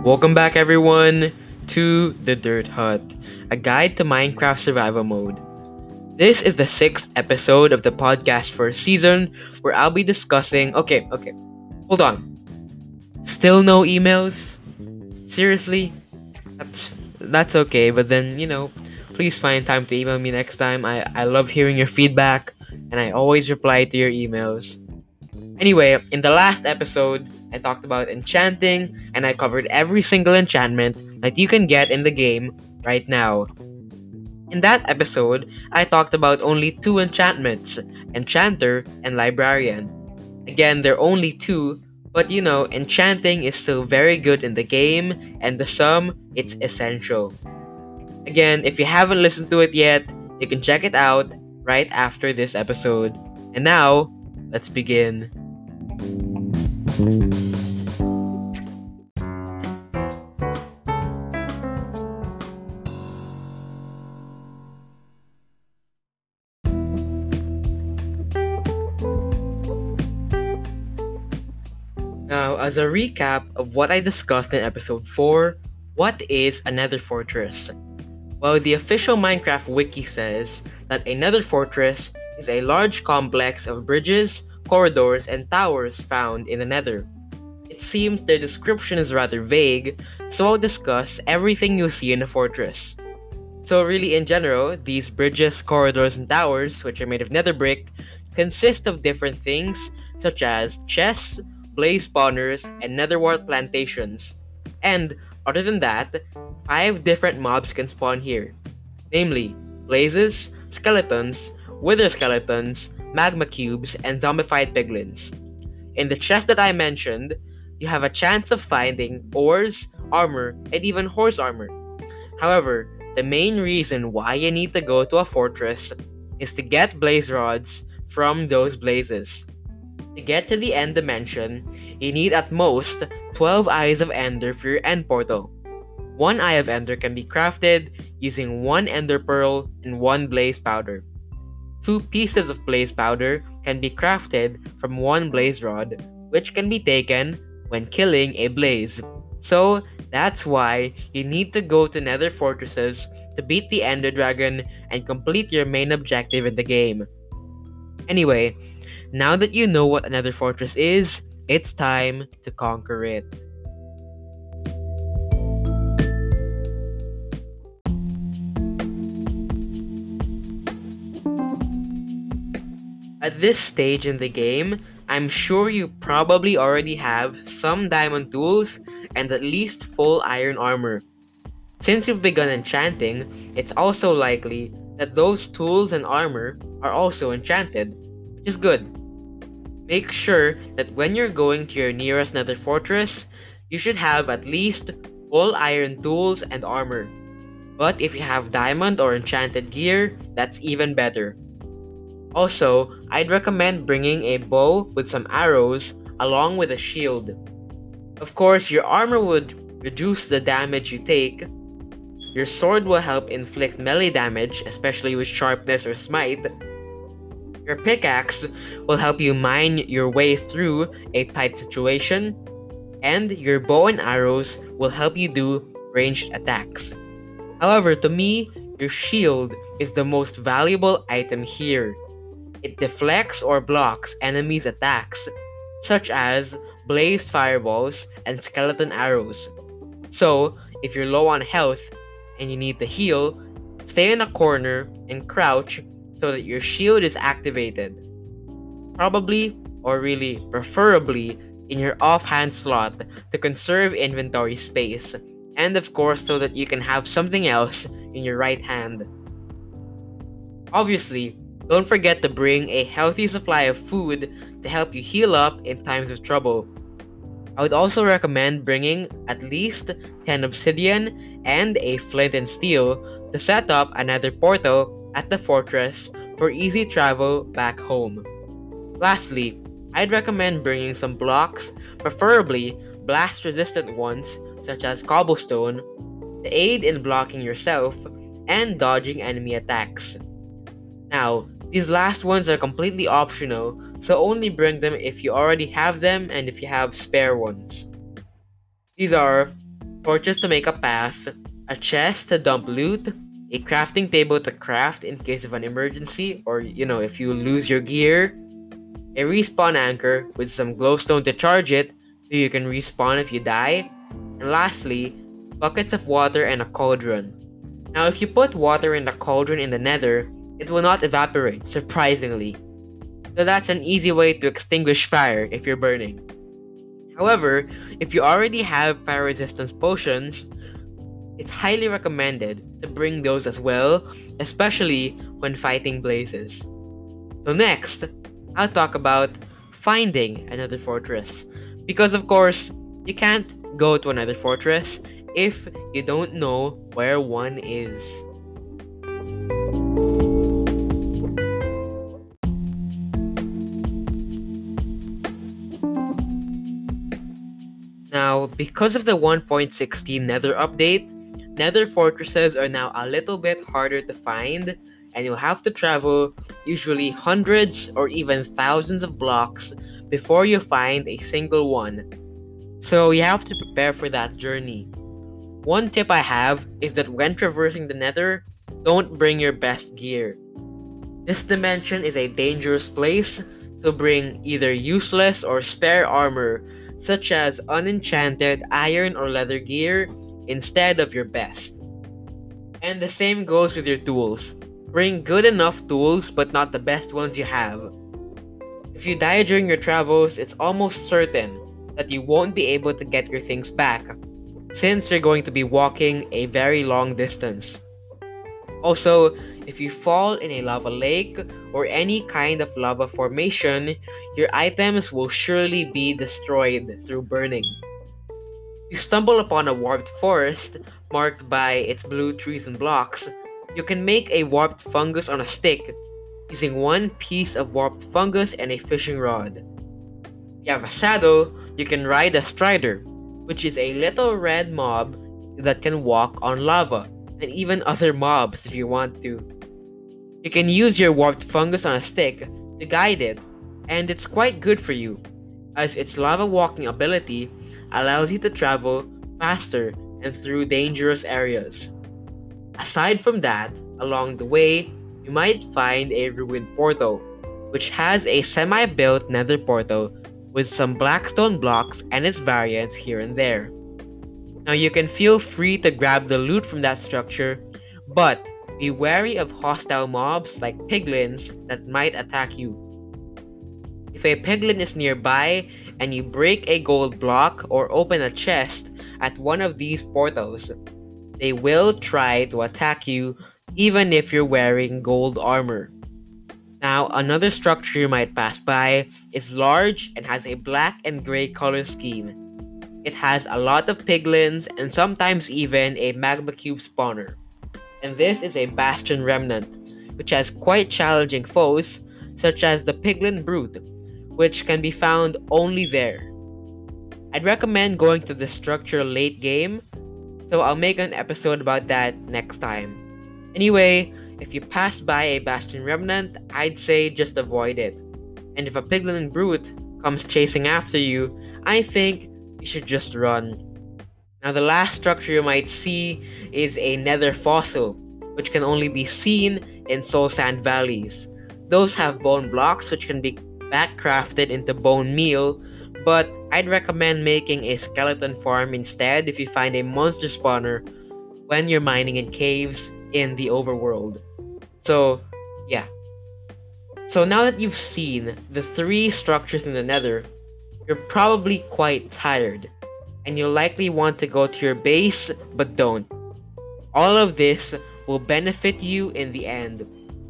Welcome back, everyone, to The Dirt Hut, a guide to Minecraft survival mode. This is the sixth episode of the podcast for season where I'll be discussing. Okay, okay, hold on. Still no emails? Seriously? That's that's okay, but then you know, please find time to email me next time. I I love hearing your feedback, and I always reply to your emails. Anyway, in the last episode, I talked about enchanting, and I covered every single enchantment that you can get in the game right now. In that episode, I talked about only two enchantments Enchanter and Librarian. Again, they're only two, but you know, enchanting is still very good in the game, and the sum, it's essential. Again, if you haven't listened to it yet, you can check it out right after this episode. And now, let's begin. Now, as a recap of what I discussed in episode 4, what is a nether fortress? Well, the official Minecraft wiki says that a nether fortress is a large complex of bridges, corridors, and towers found in the nether. It seems their description is rather vague, so I'll discuss everything you see in a fortress. So, really, in general, these bridges, corridors, and towers, which are made of nether brick, consist of different things such as chests, blaze spawners, and netherwart plantations. And, other than that, five different mobs can spawn here namely, blazes, skeletons, wither skeletons, magma cubes, and zombified piglins. In the chest that I mentioned, you have a chance of finding ores, armor, and even horse armor. However, the main reason why you need to go to a fortress is to get blaze rods from those blazes. To get to the end dimension, you need at most 12 Eyes of Ender for your end portal. One Eye of Ender can be crafted using one Ender Pearl and one Blaze Powder. Two pieces of Blaze Powder can be crafted from one Blaze Rod, which can be taken when killing a blaze. So, that's why you need to go to Nether Fortresses to beat the Ender Dragon and complete your main objective in the game. Anyway, now that you know what a Nether Fortress is, it's time to conquer it. At this stage in the game, I'm sure you probably already have some diamond tools and at least full iron armor. Since you've begun enchanting, it's also likely that those tools and armor are also enchanted, which is good. Make sure that when you're going to your nearest nether fortress, you should have at least full iron tools and armor. But if you have diamond or enchanted gear, that's even better. Also, I'd recommend bringing a bow with some arrows along with a shield. Of course, your armor would reduce the damage you take. Your sword will help inflict melee damage, especially with sharpness or smite. Your pickaxe will help you mine your way through a tight situation. And your bow and arrows will help you do ranged attacks. However, to me, your shield is the most valuable item here. It deflects or blocks enemies' attacks, such as blazed fireballs and skeleton arrows. So, if you're low on health and you need to heal, stay in a corner and crouch so that your shield is activated. Probably, or really preferably, in your offhand slot to conserve inventory space, and of course, so that you can have something else in your right hand. Obviously, don't forget to bring a healthy supply of food to help you heal up in times of trouble. I would also recommend bringing at least 10 obsidian and a flint and steel to set up another portal at the fortress for easy travel back home. Lastly, I'd recommend bringing some blocks, preferably blast resistant ones such as cobblestone, to aid in blocking yourself and dodging enemy attacks. Now, these last ones are completely optional, so only bring them if you already have them and if you have spare ones. These are torches to make a path, a chest to dump loot, a crafting table to craft in case of an emergency or, you know, if you lose your gear, a respawn anchor with some glowstone to charge it so you can respawn if you die, and lastly, buckets of water and a cauldron. Now, if you put water in the cauldron in the nether, it will not evaporate, surprisingly. So that's an easy way to extinguish fire if you're burning. However, if you already have fire resistance potions, it's highly recommended to bring those as well, especially when fighting blazes. So, next, I'll talk about finding a nether fortress. Because, of course, you can't go to a nether fortress if you don't know where one is. Because of the 1.16 Nether update, Nether fortresses are now a little bit harder to find, and you'll have to travel usually hundreds or even thousands of blocks before you find a single one. So you have to prepare for that journey. One tip I have is that when traversing the nether, don't bring your best gear. This dimension is a dangerous place, so bring either useless or spare armor, such as unenchanted iron or leather gear, instead of your best. And the same goes with your tools. Bring good enough tools, but not the best ones you have. If you die during your travels, it's almost certain that you won't be able to get your things back since you're going to be walking a very long distance. Also, if you fall in a lava lake or any kind of lava formation, your items will surely be destroyed through burning. If you stumble upon a warped forest marked by its blue trees and blocks, you can make a warped fungus on a stick using one piece of warped fungus and a fishing rod. If you have a saddle, you can ride a strider, which is a little red mob that can walk on lava, and even other mobs if you want to. You can use your warped fungus on a stick to guide it, and it's quite good for you, as its lava walking ability allows you to travel faster and through dangerous areas. Aside from that, along the way, you might find a ruined portal, which has a semi built nether portal with some blackstone blocks and its variants here and there. Now you can feel free to grab the loot from that structure, but be wary of hostile mobs like piglins that might attack you. If a piglin is nearby and you break a gold block or open a chest at one of these portals, they will try to attack you even if you're wearing gold armor. Now, another structure you might pass by is large and has a black and gray color scheme. It has a lot of piglins and sometimes even a magma cube spawner. And this is a bastion remnant, which has quite challenging foes, such as the piglin brute, which can be found only there. I'd recommend going to the structure late game, so I'll make an episode about that next time. Anyway, if you pass by a Bastion Remnant, I'd say just avoid it. And if a Piglin Brute comes chasing after you, I think you should just run. Now, the last structure you might see is a nether fossil, which can only be seen in soul sand valleys. Those have bone blocks which can be backcrafted into bone meal, but I'd recommend making a skeleton farm instead if you find a monster spawner when you're mining in caves in the overworld. So, yeah. So now that you've seen the three structures in the nether, you're probably quite tired, and you'll likely want to go to your base, but don't. All of this will benefit you in the end,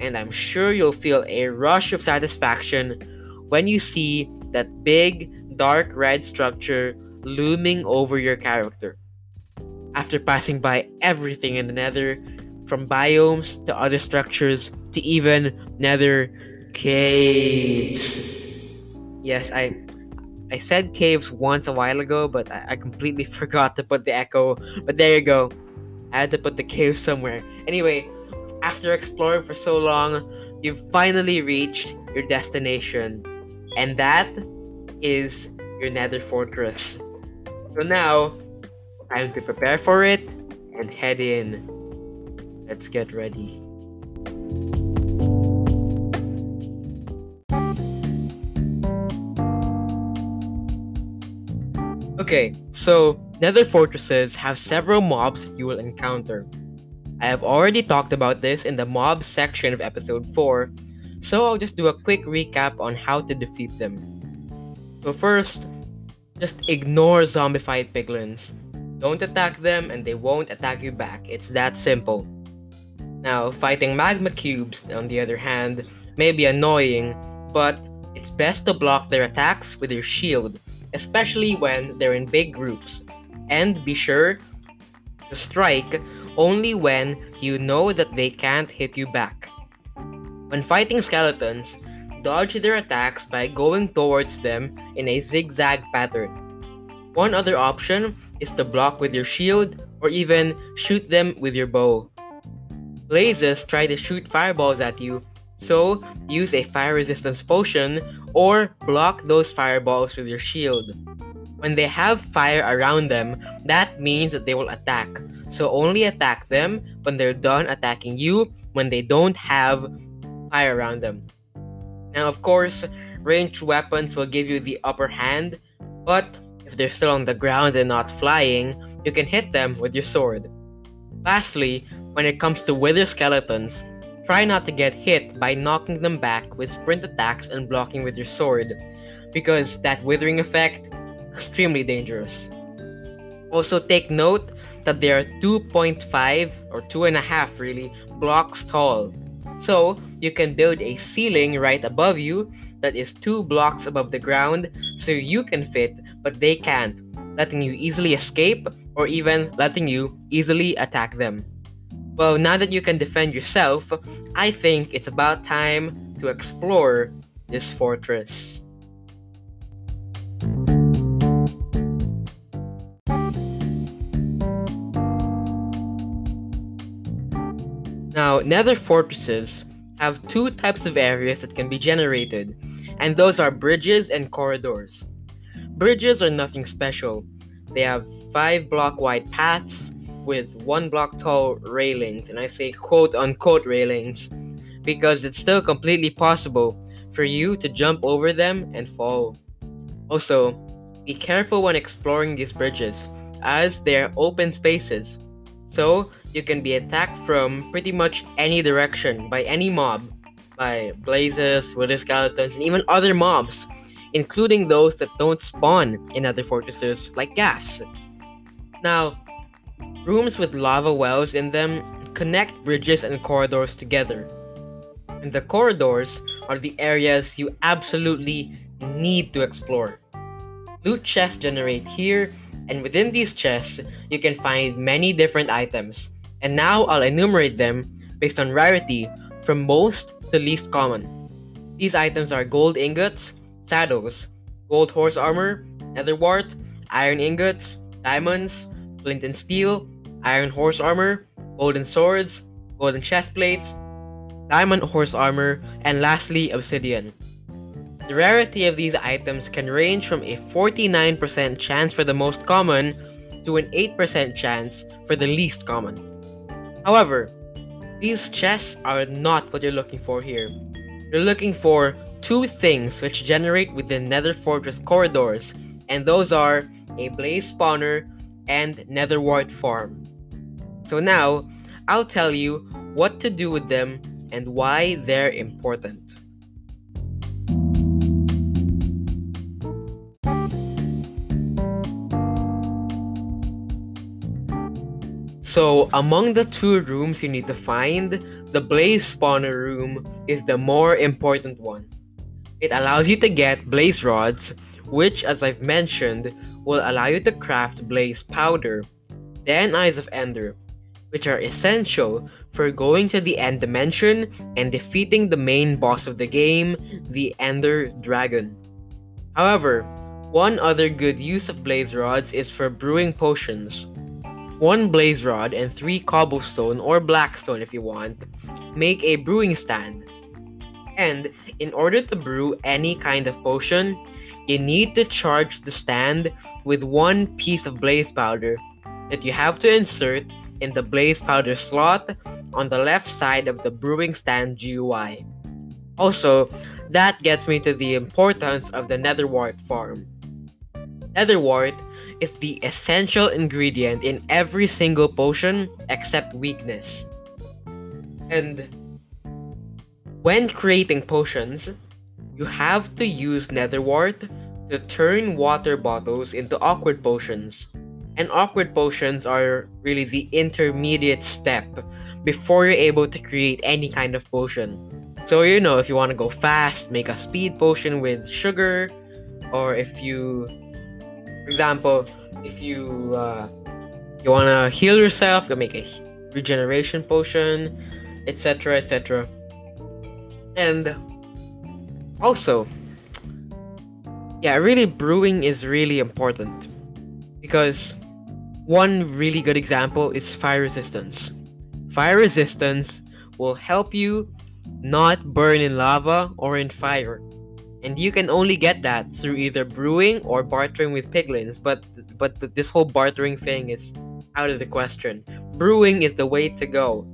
and I'm sure you'll feel a rush of satisfaction when you see that big, dark red structure looming over your character. After passing by everything in the nether, from biomes to other structures to even nether caves. Yes, I I said caves once a while ago, but I, I completely forgot to put the echo. But there you go. I had to put the cave somewhere. Anyway, after exploring for so long, you've finally reached your destination. And that is your nether fortress. So now, Time to prepare for it and head in. Let's get ready. Okay, so nether fortresses have several mobs you will encounter. I have already talked about this in the mob section of episode 4, so I'll just do a quick recap on how to defeat them. So, first, just ignore zombified piglins. Don't attack them and they won't attack you back. It's that simple. Now, fighting magma cubes, on the other hand, may be annoying, but it's best to block their attacks with your shield especially when they're in big groups. And be sure to strike only when you know that they can't hit you back. When fighting skeletons, dodge their attacks by going towards them in a zigzag pattern. One other option is to block with your shield or even shoot them with your bow. Blazes try to shoot fireballs at you, so use a fire resistance potion or block those fireballs with your shield. When they have fire around them, that means that they will attack. So only attack them when they're done attacking you when they don't have fire around them. Now, of course, ranged weapons will give you the upper hand, but if they're still on the ground and not flying, you can hit them with your sword. Lastly, when it comes to wither skeletons, Try not to get hit by knocking them back with sprint attacks and blocking with your sword, because that withering effect is extremely dangerous. Also take note that they are 2.5 or 2.5 really blocks tall. So you can build a ceiling right above you that is two blocks above the ground so you can fit but they can't, letting you easily escape or even letting you easily attack them. Well, now that you can defend yourself, I think it's about time to explore this fortress. Now, nether fortresses have two types of areas that can be generated, and those are bridges and corridors. Bridges are nothing special. They have 5 block wide paths with one block tall railings, and I say quote unquote railings because it's still completely possible for you to jump over them and fall. Also, be careful when exploring these bridges, as they're open spaces, so you can be attacked from pretty much any direction by any mob, by blazes, wither skeletons, and even other mobs, including those that don't spawn in other fortresses like ghasts. Now, Rooms with lava wells in them connect bridges and corridors together. And the corridors are the areas you absolutely need to explore. Loot chests generate here, and within these chests, you can find many different items. And now I'll enumerate them based on rarity from most to least common. These items are gold ingots, saddles, gold horse armor, nether wart, iron ingots, diamonds, flint and steel, iron horse armor, golden swords, golden chest plates, diamond horse armor, and lastly, obsidian. The rarity of these items can range from a 49% chance for the most common to an 8% chance for the least common. However, these chests are not what you're looking for here. You're looking for two things which generate within Nether Fortress corridors, and those are a blaze spawner and Nether Wart farm. So now, I'll tell you what to do with them and why they're important. So, among the two rooms you need to find, the Blaze Spawner room is the more important one. It allows you to get blaze rods, which, as I've mentioned, will allow you to craft blaze powder, then Eyes of Ender, which are essential for going to the end dimension and defeating the main boss of the game, the Ender Dragon. However, one other good use of blaze rods is for brewing potions. One blaze rod and three cobblestone or blackstone if you want make a brewing stand. And in order to brew any kind of potion, you need to charge the stand with one piece of blaze powder that you have to insert in the blaze powder slot on the left side of the brewing stand GUI. Also, that gets me to the importance of the nether wart farm. Nether wart is the essential ingredient in every single potion except weakness. And when creating potions, you have to use nether wart to turn water bottles into awkward potions. And awkward potions are really the intermediate step before you're able to create any kind of potion. So, you know, if you want to go fast, make a speed potion with sugar, or if you, for example, if you uh, you want to heal yourself, you make a regeneration potion, etc., etc. And also, yeah, really brewing is really important because one really good example is fire resistance. Fire resistance will help you not burn in lava or in fire. And you can only get that through either brewing or bartering with piglins, but but this whole bartering thing is out of the question. Brewing is the way to go.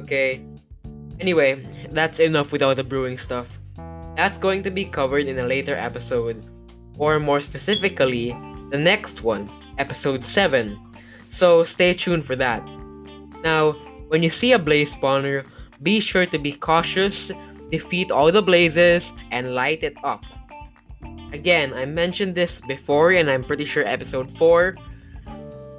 Okay? Anyway, that's enough with all the brewing stuff. That's going to be covered in a later episode, or more specifically, the next one, episode 7. So stay tuned for that. Now, when you see a blaze spawner, be sure to be cautious, defeat all the blazes, and light it up. Again, I mentioned this before, and I'm pretty sure episode 4.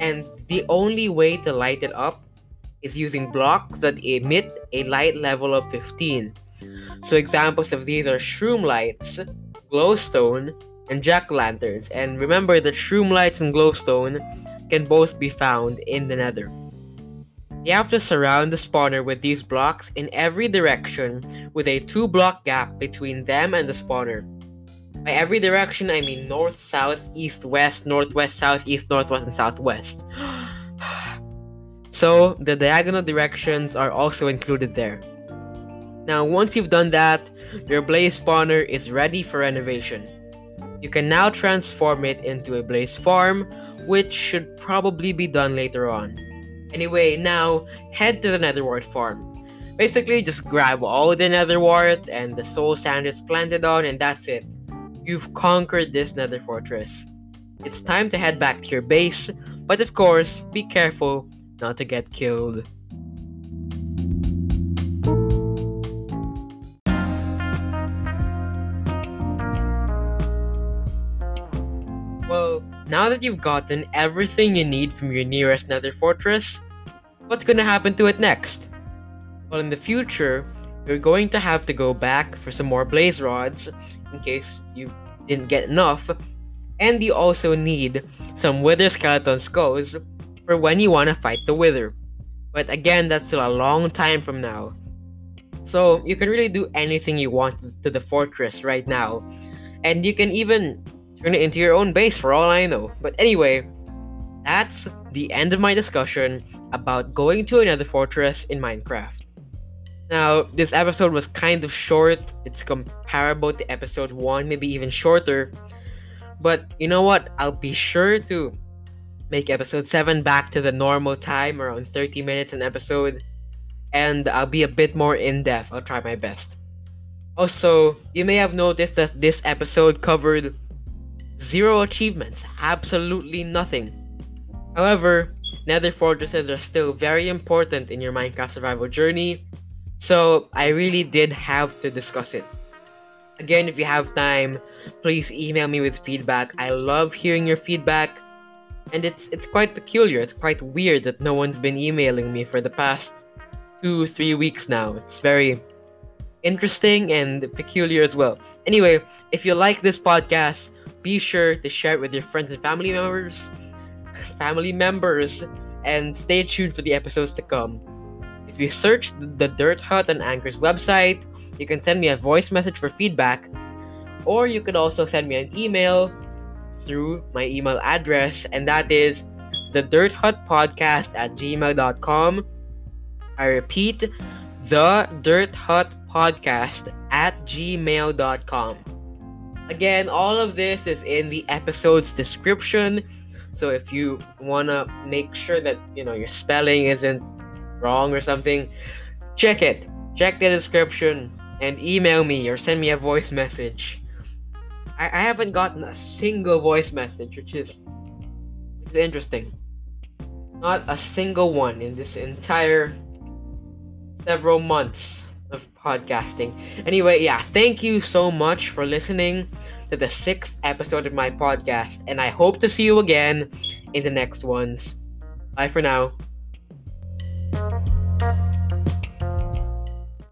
And the only way to light it up is using blocks that emit a light level of 15. So examples of these are shroom lights, glowstone, and jack lanterns. And remember that shroom lights and glowstone can both be found in the nether. You have to surround the spawner with these blocks in every direction with a 2 block gap between them and the spawner. By every direction, I mean north, south, east, west, northwest, southeast, northwest, and southwest. so, the diagonal directions are also included there. Now, once you've done that, your blaze spawner is ready for renovation. You can now transform it into a blaze farm, which should probably be done later on. Anyway, now head to the nether wart farm. Basically, just grab all the nether wart and the soul sand is planted on, and that's it. You've conquered this nether fortress. It's time to head back to your base, but of course, be careful not to get killed. Now that you've gotten everything you need from your nearest nether fortress, what's gonna happen to it next? Well, in the future, you're going to have to go back for some more blaze rods in case you didn't get enough, and you also need some wither skeleton skulls for when you want to fight the wither. But again, that's still a long time from now. So you can really do anything you want to the fortress right now. And you can even turn it into your own base for all I know. But anyway, that's the end of my discussion about going to a nether fortress in Minecraft. Now, this episode was kind of short. It's comparable to episode 1, maybe even shorter. But you know what? I'll be sure to make episode 7 back to the normal time, around 30 minutes an episode. And I'll be a bit more in depth. I'll try my best. Also, you may have noticed that this episode covered Zero achievements, absolutely nothing. However, nether fortresses are still very important in your Minecraft survival journey, so I really did have to discuss it. Again, if you have time, please email me with feedback. I love hearing your feedback, and it's it's quite peculiar. It's quite weird that no one's been emailing me for the past two, three weeks now. It's very interesting and peculiar as well. Anyway, if you like this podcast, be sure to share it with your friends and family members, family members, and stay tuned for the episodes to come. If you search the Dirt Hut on Anchor's website, you can send me a voice message for feedback, or you could also send me an email through my email address, and that is the Dirt Hut Podcast at gmail.com. I repeat, the Dirt Hut Podcast at gmail.com. Again, all of this is in the episode's description, So if you wanna make sure that you know your spelling isn't wrong or something, check it. Check the description and email me or send me a voice message. I, I haven't gotten a single voice message, which is, which is interesting. Not a single one in this entire several months podcasting. Anyway, yeah, thank you so much for listening to the sixth episode of my podcast, and I hope to see you again in the next ones. Bye for now.